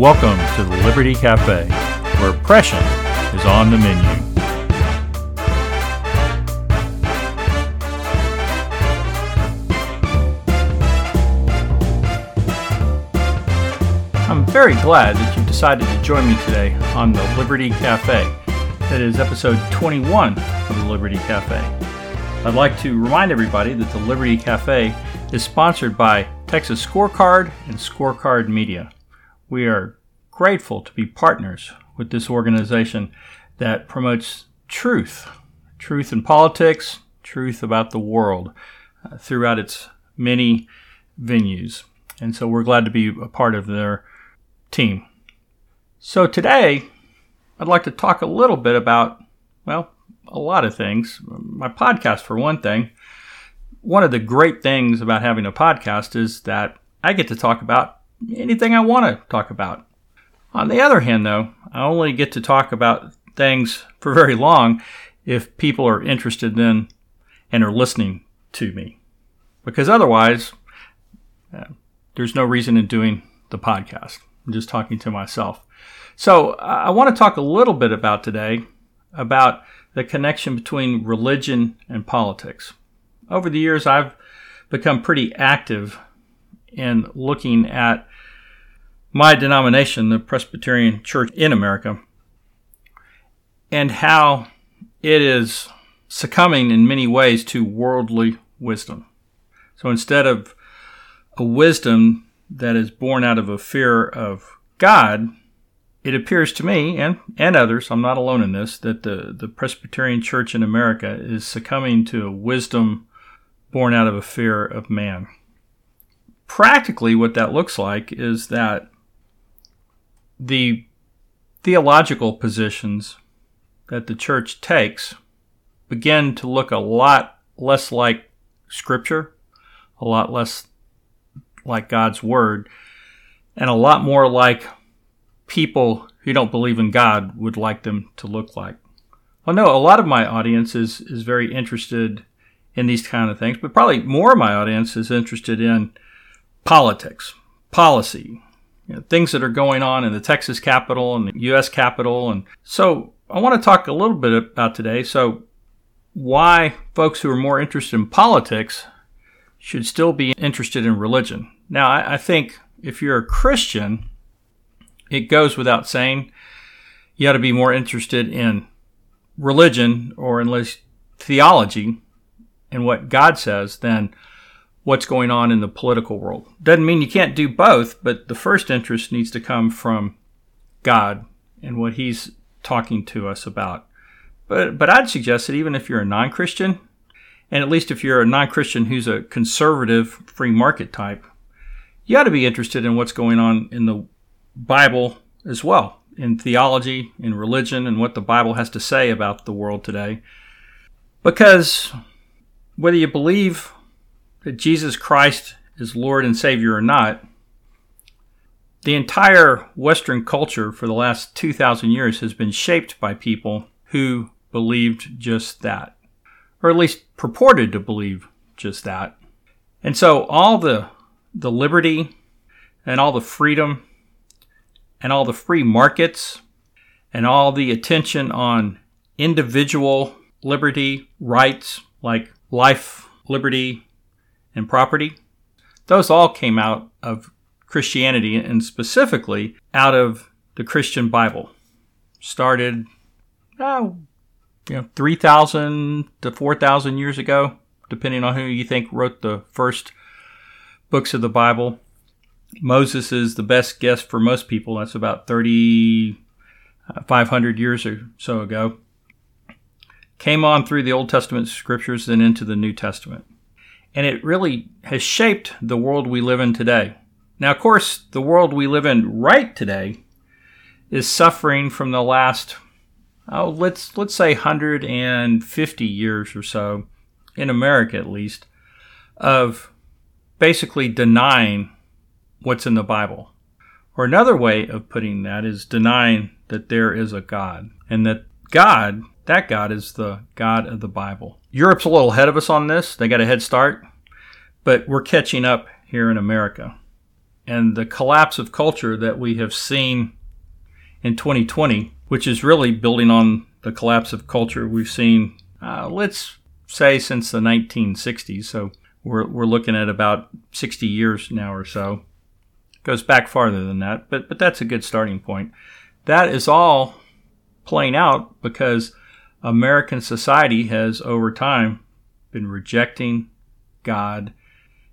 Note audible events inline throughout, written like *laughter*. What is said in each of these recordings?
Welcome to the Liberty Cafe, where oppression is on the menu. I'm very glad that you decided to join me today on the Liberty Cafe. That is episode 21 of the Liberty Cafe. I'd like to remind everybody that the Liberty Cafe is sponsored by Texas Scorecard and Scorecard Media. We are grateful to be partners with this organization that promotes truth, truth in politics, truth about the world uh, throughout its many venues. And so we're glad to be a part of their team. So today, I'd like to talk a little bit about, well, a lot of things. My podcast, for one thing. One of the great things about having a podcast is that I get to talk about anything I want to talk about. On the other hand, though, I only get to talk about things for very long if people are interested in and are listening to me. Because otherwise, uh, there's no reason in doing the podcast. I'm just talking to myself. So I want to talk a little bit about today about the connection between religion and politics. Over the years, I've become pretty active in looking at my denomination, the Presbyterian Church in America, and how it is succumbing in many ways to worldly wisdom. So instead of a wisdom that is born out of a fear of God, it appears to me and, and others, I'm not alone in this, that the, the Presbyterian Church in America is succumbing to a wisdom born out of a fear of man. Practically, what that looks like is that the theological positions that the church takes begin to look a lot less like Scripture, a lot less like God's Word, and a lot more like people who don't believe in God would like them to look like. Well, no, a lot of my audience is, is very interested in these kind of things, but probably more of my audience is interested in politics, policy, you know, things that are going on in the Texas Capitol and the U.S. Capitol. And so I want to talk a little bit about today. So, why folks who are more interested in politics should still be interested in religion. Now, I, I think if you're a Christian, it goes without saying you ought to be more interested in religion or at least theology and what God says than what's going on in the political world. Doesn't mean you can't do both, but the first interest needs to come from God and what He's talking to us about. But, but I'd suggest that even if you're a non Christian, and at least if you're a non Christian who's a conservative free market type, you ought to be interested in what's going on in the Bible as well, in theology, in religion, and what the Bible has to say about the world today. Because whether you believe that Jesus Christ is Lord and Savior or not, the entire Western culture for the last 2,000 years has been shaped by people who believed just that, or at least purported to believe just that. And so all the, the liberty and all the freedom and all the free markets and all the attention on individual liberty rights like life, liberty, and property, those all came out of Christianity and specifically out of the Christian Bible. Started, oh, you know, 3,000 to 4,000 years ago, depending on who you think wrote the first books of the Bible. Moses is the best guess for most people. That's about 3,500 uh, years or so ago. Came on through the Old Testament scriptures and into the New Testament and it really has shaped the world we live in today. Now, of course, the world we live in right today is suffering from the last, oh, let's let's say 150 years or so, in America at least, of basically denying what's in the Bible. Or another way of putting that is denying that there is a God and that God that God is the God of the Bible. Europe's a little ahead of us on this. They got a head start, but we're catching up here in America. and the collapse of culture that we have seen in 2020, which is really building on the collapse of culture we've seen, uh, let's say, since the 1960s. So we're, we're looking at about 60 years now or so. Goes back farther than that, but, but that's a good starting point. That is all playing out because American society has, over time, been rejecting God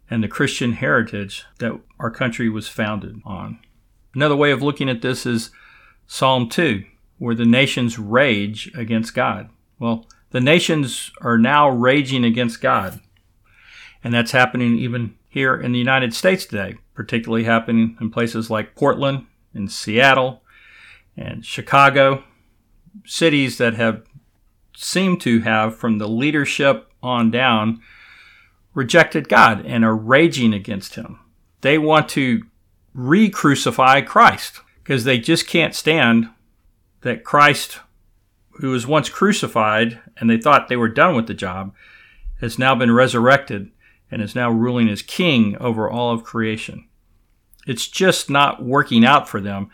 and the Christian heritage that our country was founded on. Another way of looking at this is Psalm 2, where the nations rage against God. Well, the nations are now raging against God. And that's happening even here in the United States today, particularly happening in places like Portland and Seattle and Chicago, cities that have seemed to have, from the leadership on down, rejected God and are raging against him. They want to re crucify Christ because they just can't stand that Christ, who was once crucified and they thought they were done with the job, has now been resurrected and is now ruling as king over all of creation. It's just not working out for them.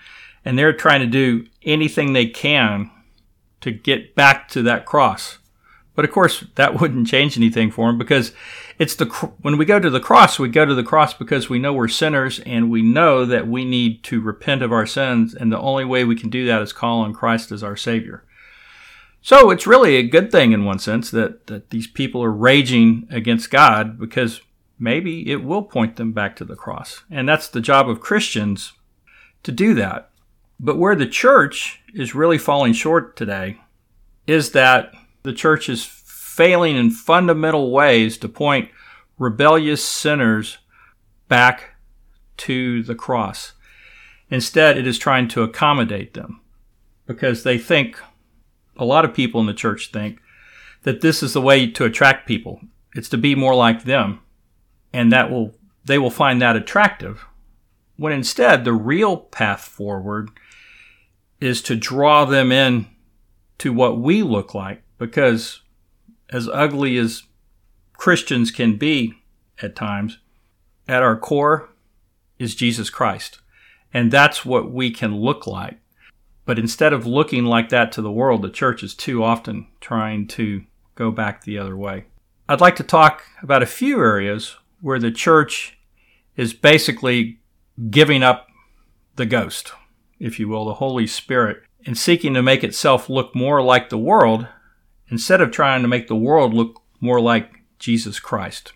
And they're trying to do anything they can to get back to that cross. But of course, that *laughs* wouldn't change anything for them because it's the when we go to the cross, we go to the cross because we know we're sinners and we know that we need to repent of our sins, and the only way we can do that is call on Christ as our Savior. So it's really a good thing in one sense that that these people are raging against God because maybe it will point them back to the cross, and that's the job of Christians to do that. But where the church is really falling short today is that the church is failing in fundamental ways to point rebellious sinners back to the cross. Instead, it is trying to accommodate them because they think, a lot of people in the church think, that this is the way to attract people. It's to be more like them, and that will they will find that attractive. When instead the real path forward is to draw them in to what we look like because as ugly as Christians can be at times, at our core is Jesus Christ. And that's what we can look like. But instead of looking like that to the world, the church is too often trying to go back the other way. I'd like to talk about a few areas where the church is basically giving up the ghost, if you will, the Holy Spirit, and seeking to make itself look more like the world instead of trying to make the world look more like Jesus Christ.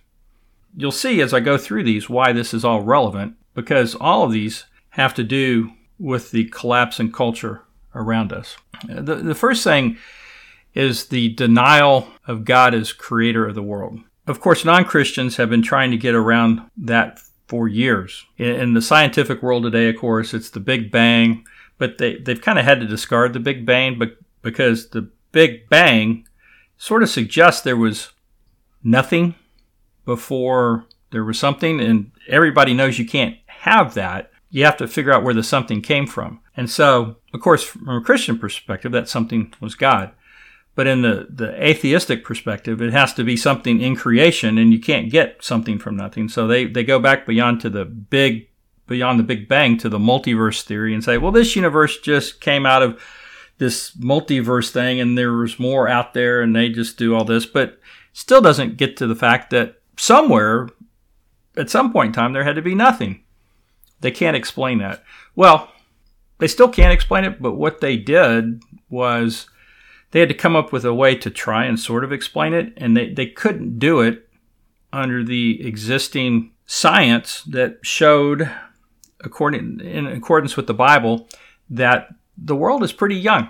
You'll see as I go through these why this is all relevant, because all of these have to do with the collapse in culture around us. The, the first thing is the denial of God as creator of the world. Of course, non Christians have been trying to get around that for years. In the scientific world today, of course, it's the Big Bang, but they, they've kind of had to discard the Big Bang but because the Big Bang sort of suggests there was nothing before there was something, and everybody knows you can't have that. You have to figure out where the something came from. And so, of course, from a Christian perspective, that something was God. But in the, the atheistic perspective, it has to be something in creation, and you can't get something from nothing. So they, they go back beyond to the big, beyond the Big Bang to the multiverse theory and say, well, this universe just came out of this multiverse thing and there was more out there and they just do all this, but still doesn't get to the fact that somewhere at some point in time there had to be nothing. They can't explain that. Well, they still can't explain it, but what they did was they had to come up with a way to try and sort of explain it, and they, they couldn't do it under the existing science that showed, according in accordance with the Bible, that the world is pretty young.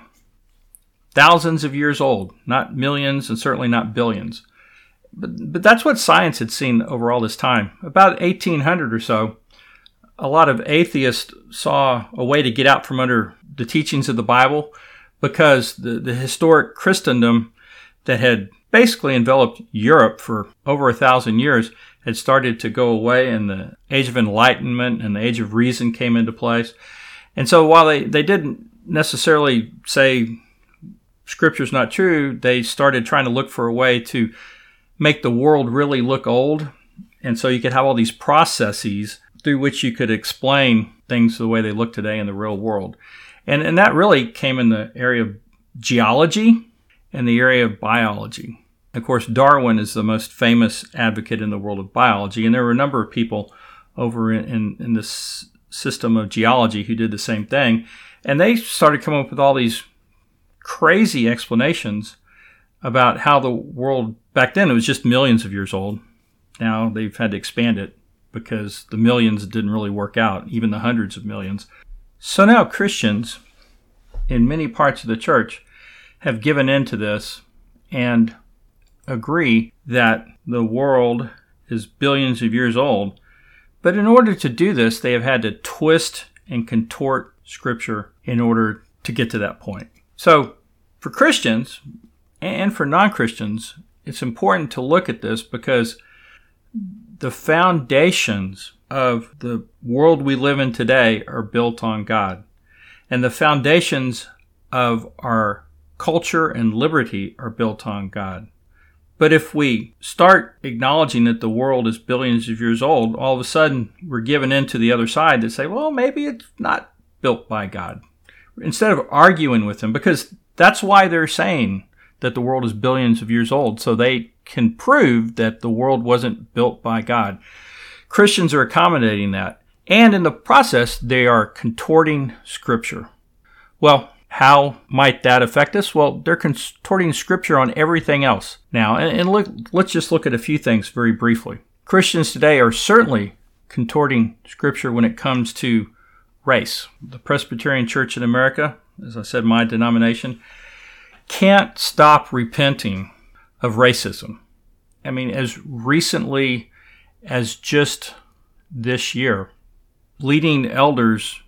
Thousands of years old, not millions and certainly not billions. But, but that's what science had seen over all this time. About 1800 or so, a lot of atheists saw a way to get out from under the teachings of the Bible because the, the historic Christendom that had basically enveloped Europe for over a thousand years had started to go away, and the Age of Enlightenment and the Age of Reason came into place. And so while they, they didn't necessarily say scripture's not true, they started trying to look for a way to make the world really look old. And so you could have all these processes through which you could explain things the way they look today in the real world. And, and that really came in the area of geology and the area of biology. Of course, Darwin is the most famous advocate in the world of biology, and there were a number of people over in, in, in this system of geology who did the same thing. And they started coming up with all these crazy explanations about how the world back then it was just millions of years old. Now they've had to expand it because the millions didn't really work out, even the hundreds of millions. So now Christians in many parts of the church have given in to this and agree that the world is billions of years old. But in order to do this, they have had to twist and contort Scripture in order to get to that point. So, for Christians and for non Christians, it's important to look at this because the foundations of the world we live in today are built on God. And the foundations of our culture and liberty are built on God. But if we start acknowledging that the world is billions of years old, all of a sudden we're given into the other side to say, well, maybe it's not built by God. Instead of arguing with them, because that's why they're saying that the world is billions of years old, so they can prove that the world wasn't built by God. Christians are accommodating that. And in the process, they are contorting Scripture. Well, how might that affect us? Well, they're contorting Scripture on everything else now. And, and look, let's just look at a few things very briefly. Christians today are certainly contorting Scripture when it comes to race. The Presbyterian Church in America, as I said, my denomination, can't stop repenting of racism. I mean, as recently as just this year, leading elders,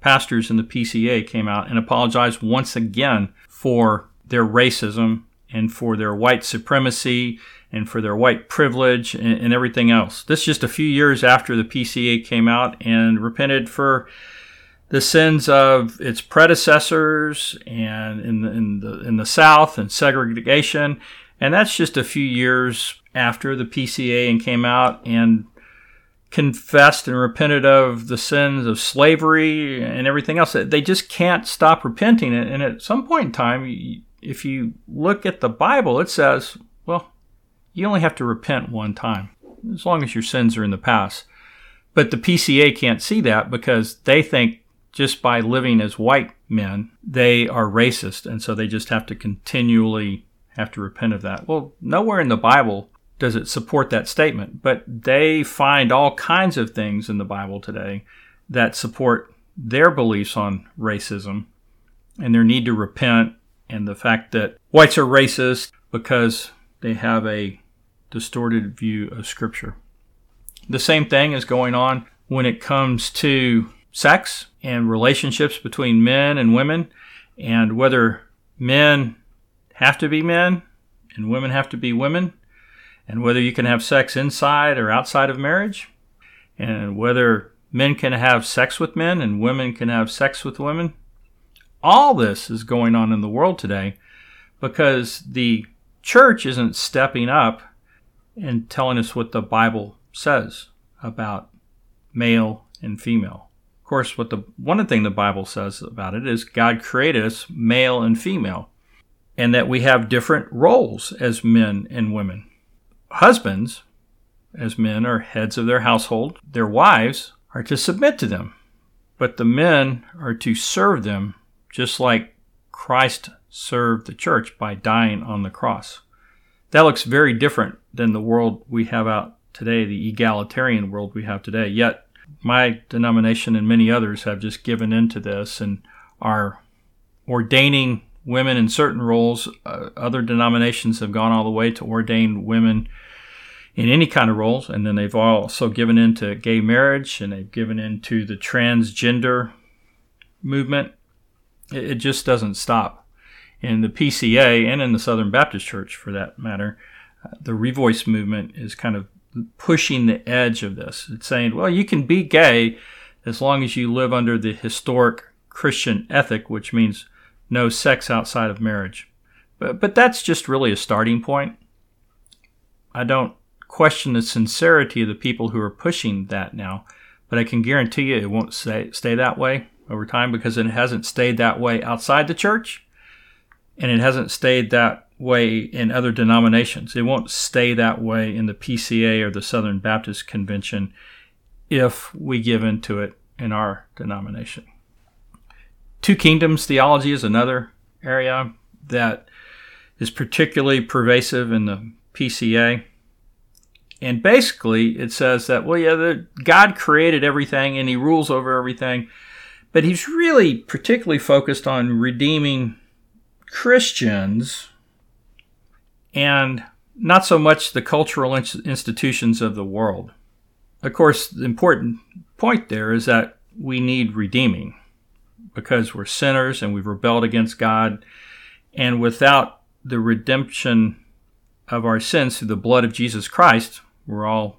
pastors in the PCA came out and apologized once again for their racism and for their white supremacy and for their white privilege and, and everything else. This just a few years after the PCA came out and repented for the sins of its predecessors and in the, in the, in the South and segregation. And that's just a few years after the PCA and came out and confessed and repented of the sins of slavery and everything else. They just can't stop repenting. And at some point in time, if you look at the Bible, it says, well, you only have to repent one time, as long as your sins are in the past. But the PCA can't see that because they think just by living as white men, they are racist. And so they just have to continually have to repent of that. Well, nowhere in the Bible does it support that statement, but they find all kinds of things in the Bible today that support their beliefs on racism and their need to repent and the fact that whites are racist because they have a distorted view of Scripture. The same thing is going on when it comes to sex and relationships between men and women, and whether men have to be men and women have to be women, and whether you can have sex inside or outside of marriage, and whether men can have sex with men and women can have sex with women. All this is going on in the world today because the church isn't stepping up and telling us what the Bible says about male and female Of course, what the one thing the Bible says about it is God created us male and female, and that we have different roles as men and women. Husbands, as men, are heads of their household. Their wives are to submit to them, but the men are to serve them just like Christ served the church by dying on the cross. That looks very different than the world we have out today, the egalitarian world we have today. Yet my denomination and many others have just given into this and are ordaining women in certain roles. Uh, other denominations have gone all the way to ordain women in any kind of roles, and then they've also given in to gay marriage and they've given in to the transgender movement. It, it just doesn't stop. In the PCA and in the Southern Baptist Church, for that matter, uh, the Revoice movement is kind of pushing the edge of this. It's saying, well, you can be gay as long as you live under the historic Christian ethic, which means no sex outside of marriage. But, but that's just really a starting point. I don't question the sincerity of the people who are pushing that now, but I can guarantee you it won't stay, stay that way over time because it hasn't stayed that way outside the church and it hasn't stayed that way in other denominations. It won't stay that way in the PCA or the Southern Baptist Convention if we give into it in our denomination. Two kingdoms theology is another area that is particularly pervasive in the PCA. And basically, it says that, well, yeah, the, God created everything and he rules over everything, but he's really particularly focused on redeeming Christians and not so much the cultural institutions of the world. Of course, the important point there is that we need redeeming because we're sinners and we've rebelled against God. And without the redemption of our sins through the blood of Jesus Christ, we're all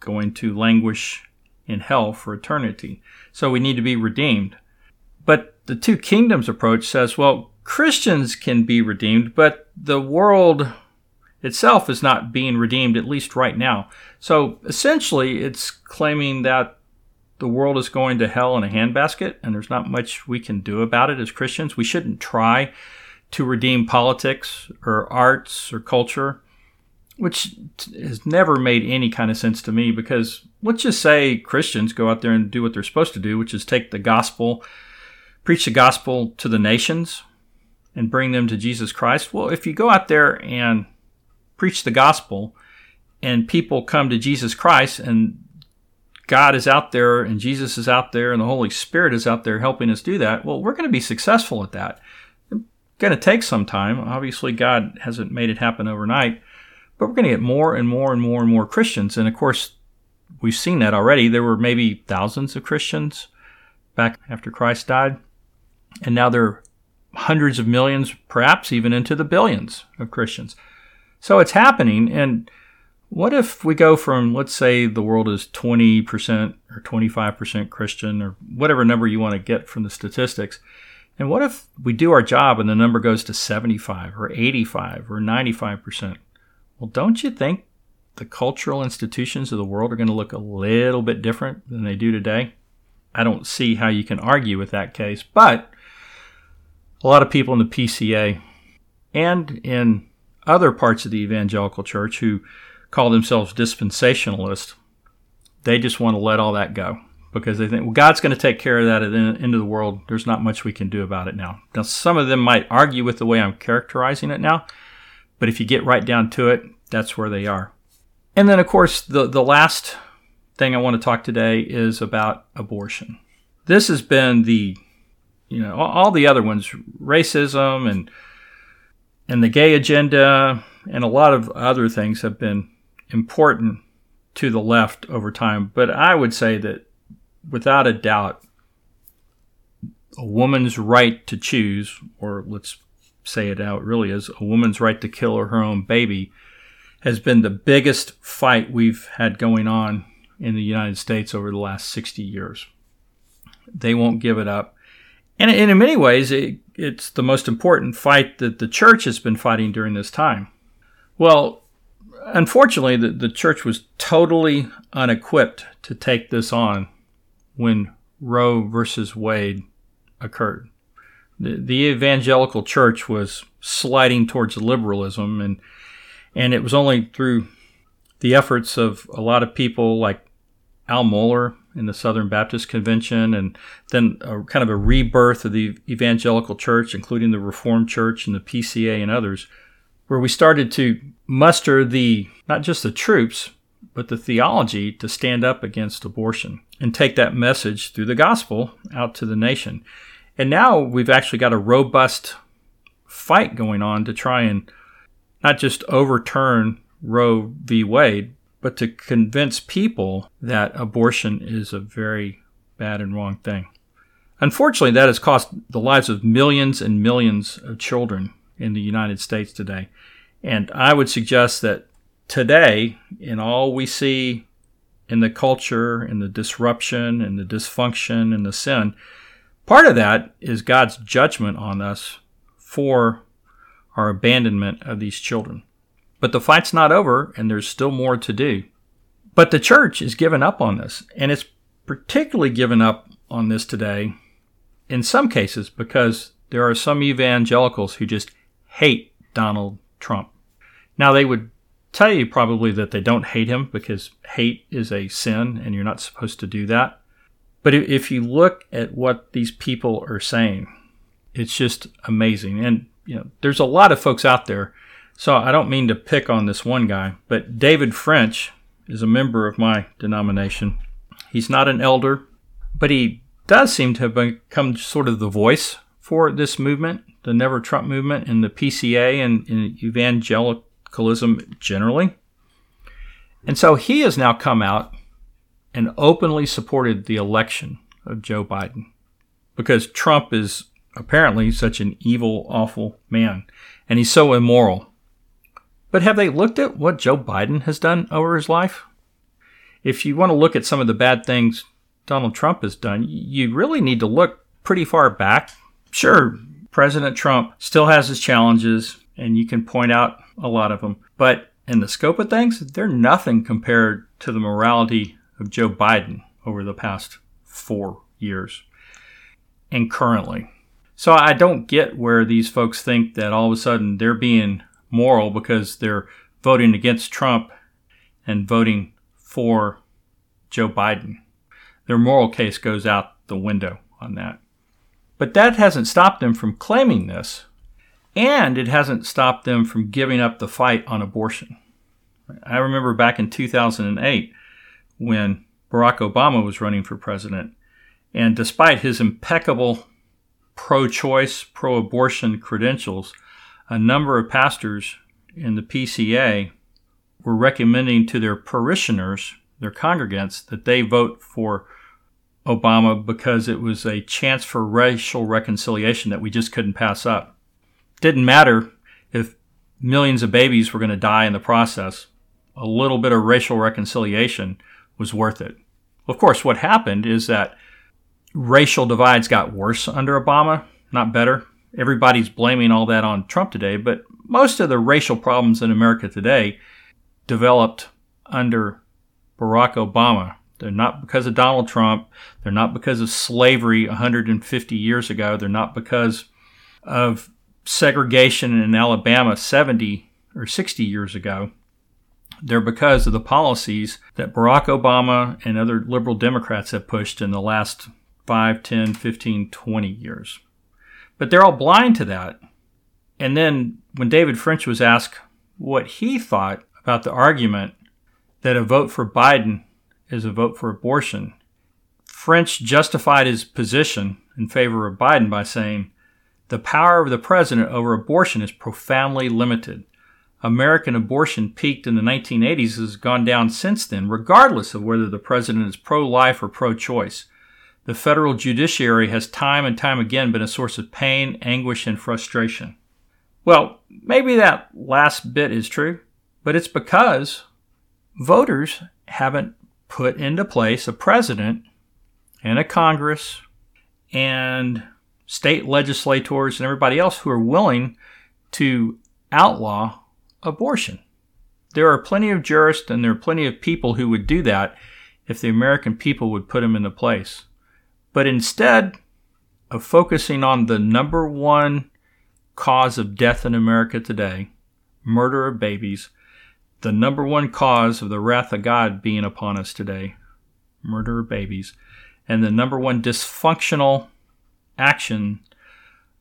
going to languish in hell for eternity. So we need to be redeemed. But the two kingdoms approach says, well, Christians can be redeemed, but the world itself is not being redeemed, at least right now. So essentially, it's claiming that the world is going to hell in a handbasket, and there's not much we can do about it as Christians. We shouldn't try to redeem politics or arts or culture, which has never made any kind of sense to me because let's just say Christians go out there and do what they're supposed to do, which is take the gospel, preach the gospel to the nations, and bring them to Jesus Christ. Well, if you go out there and preach the gospel and people come to Jesus Christ and God is out there and Jesus is out there and the Holy Spirit is out there helping us do that, well, we're going to be successful at that. It's going to take some time. Obviously, God hasn't made it happen overnight, but we're going to get more and more and more and more Christians. And of course, we've seen that already. There were maybe thousands of Christians back after Christ died, and now there are hundreds of millions, perhaps even into the billions of Christians. So it's happening. And what if we go from, let's say the world is 20% or 25% Christian or whatever number you want to get from the statistics? And what if we do our job and the number goes to 75 or 85 or 95%? Well, don't you think the cultural institutions of the world are going to look a little bit different than they do today? I don't see how you can argue with that case, but a lot of people in the PCA and in other parts of the evangelical church who call themselves dispensationalists, they just want to let all that go because they think, well, God's going to take care of that at the end of the world. There's not much we can do about it now. Now, some of them might argue with the way I'm characterizing it now, but if you get right down to it, that's where they are. And then, of course, the, the last thing I want to talk today is about abortion. This has been the you know all, the other ones racism and and the gay agenda and a lot of other things have been important to the left over time but i would say that without a doubt a woman's right to choose or let's say it out really is a woman's right to kill her own baby has been the biggest fight we've had going on in the united states over the last 60 years they won't give it up and, in many ways, it, it's the most important fight that the church has been fighting during this time. Well, unfortunately, the, the church was totally unequipped to take this on when Roe versus Wade occurred. The, the evangelical church was sliding towards liberalism, and and it was only through the efforts of a lot of people like Al Mohler in the Southern Baptist Convention, and then a, kind of a rebirth of the evangelical church, including the Reformed Church and the PCA and others, where we started to muster the not just the troops, but the theology to stand up against abortion and take that message through the gospel out to the nation. And now we've actually got a robust fight going on to try and not just overturn Roe v. Wade, but to convince people that abortion is a very bad and wrong thing. Unfortunately, that has cost the lives of millions and millions of children in the United States today. And I would suggest that today, in all we see in the culture, in the disruption, in the dysfunction, and the sin, part of that is God's judgment on us for our abandonment of these children. But the fight's not over, and there's still more to do. But the church is giving up on this, and it's particularly given up on this today in some cases because there are some evangelicals who just hate Donald Trump. Now, they would tell you probably that they don't hate him because hate is a sin and you're not supposed to do that. But if you look at what these people are saying, it's just amazing. And, you know, there's a lot of folks out there. So I don't mean to pick on this one guy, but David French is a member of my denomination. He's not an elder, but he does seem to have become sort of the voice for this movement, the Never Trump movement, and the PCA and, and evangelicalism generally. And so he has now come out and openly supported the election of Joe Biden because Trump is apparently such an evil, awful man, and he's so immoral. But have they looked at what Joe Biden has done over his life? If you want to look at some of the bad things Donald Trump has done, you really need to look pretty far back. Sure, President Trump still has his challenges, and you can point out a lot of them. But in the scope of things, they're nothing compared to the morality of Joe Biden over the past four years and currently. So I don't get where these folks think that all of a sudden they're being moral because they're voting against Trump and voting for Joe Biden. Their moral case goes out the window on that. But that hasn't stopped them from claiming this, and it hasn't stopped them from giving up the fight on abortion. I remember back in 2008 when Barack Obama was running for president, and despite his impeccable pro choice, pro abortion credentials, a number of pastors in the PCA were recommending to their parishioners, their congregants, that they vote for Obama because it was a chance for racial reconciliation that we just couldn't pass up. Didn't matter if millions of babies were going to die in the process. A little bit of racial reconciliation was worth it. Of course, what happened is that racial divides got worse under Obama, not better. Everybody's blaming all that on Trump today, but most of the racial problems in America today developed under Barack Obama. They're not because of Donald Trump. They're not because of slavery 150 years ago. They're not because of segregation in Alabama 70 or 60 years ago. They're because of the policies that Barack Obama and other liberal Democrats have pushed in the last 5, 10, 15, 20 years. But they're all blind to that. And then when David French was asked what he thought about the argument that a vote for Biden is a vote for abortion, French justified his position in favor of Biden by saying, the power of the president over abortion is profoundly limited. American abortion peaked in the 1980s has gone down since then, regardless of whether the president is pro life or pro choice. The federal judiciary has time and time again been a source of pain, anguish, and frustration. Well, maybe that last bit is true, but it's because voters haven't put into place a president and a Congress and state legislators and everybody else who are willing to outlaw abortion. There are plenty of jurists and there are plenty of people who would do that if the American people would put them into place. But instead of focusing on the number one cause of death in America today, murder of babies, the number one cause of the wrath of God being upon us today, murder of babies, and the number one dysfunctional action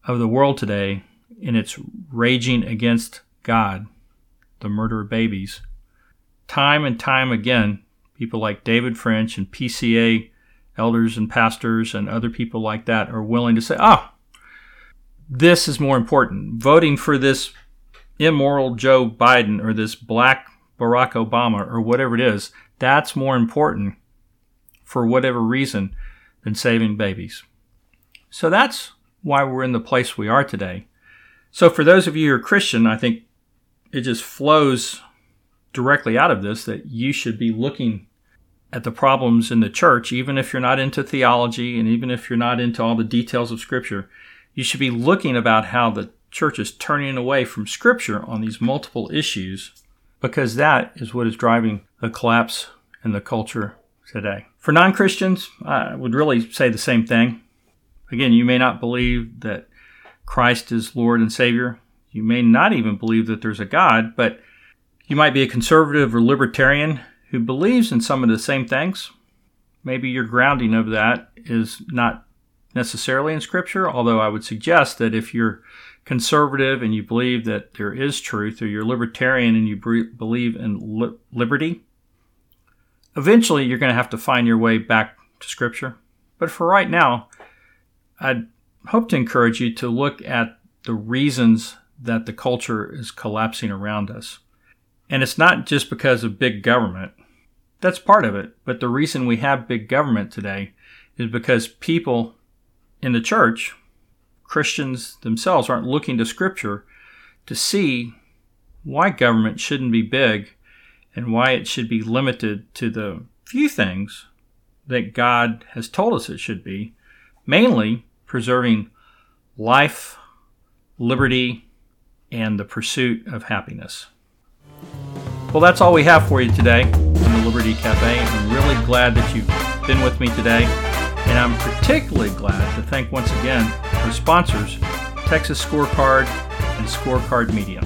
of the world today in its raging against God, the murder of babies. Time and time again, people like David French and PCA elders and pastors and other people like that are willing to say, ah, oh, this is more important. Voting for this immoral Joe Biden or this black Barack Obama or whatever it is, that's more important for whatever reason than saving babies. So that's why we're in the place we are today. So for those of you who are Christian, I think it just flows directly out of this that you should be looking at the problems in the church, even if you're not into theology and even if you're not into all the details of Scripture, you should be looking about how the church is turning away from Scripture on these multiple issues because that is what is driving the collapse in the culture today. For non Christians, I would really say the same thing. Again, you may not believe that Christ is Lord and Savior. You may not even believe that there's a God, but you might be a conservative or libertarian who believes in some of the same things. Maybe your grounding of that is not necessarily in Scripture, although I would suggest that if you're conservative and you believe that there is truth, or you're libertarian and you believe in li- liberty, eventually you're going to have to find your way back to Scripture. But for right now, I'd hope to encourage you to look at the reasons that the culture is collapsing around us. And it's not just because of big government. That's part of it. But the reason we have big government today is because people in the church, Christians themselves, aren't looking to Scripture to see why government shouldn't be big and why it should be limited to the few things that God has told us it should be, mainly preserving life, liberty, and the pursuit of happiness. Well, that's all we have for you today in the Liberty Cafe. I'm really glad that you've been with me today. And I'm particularly glad to thank once again our sponsors, Texas Scorecard and Scorecard Media.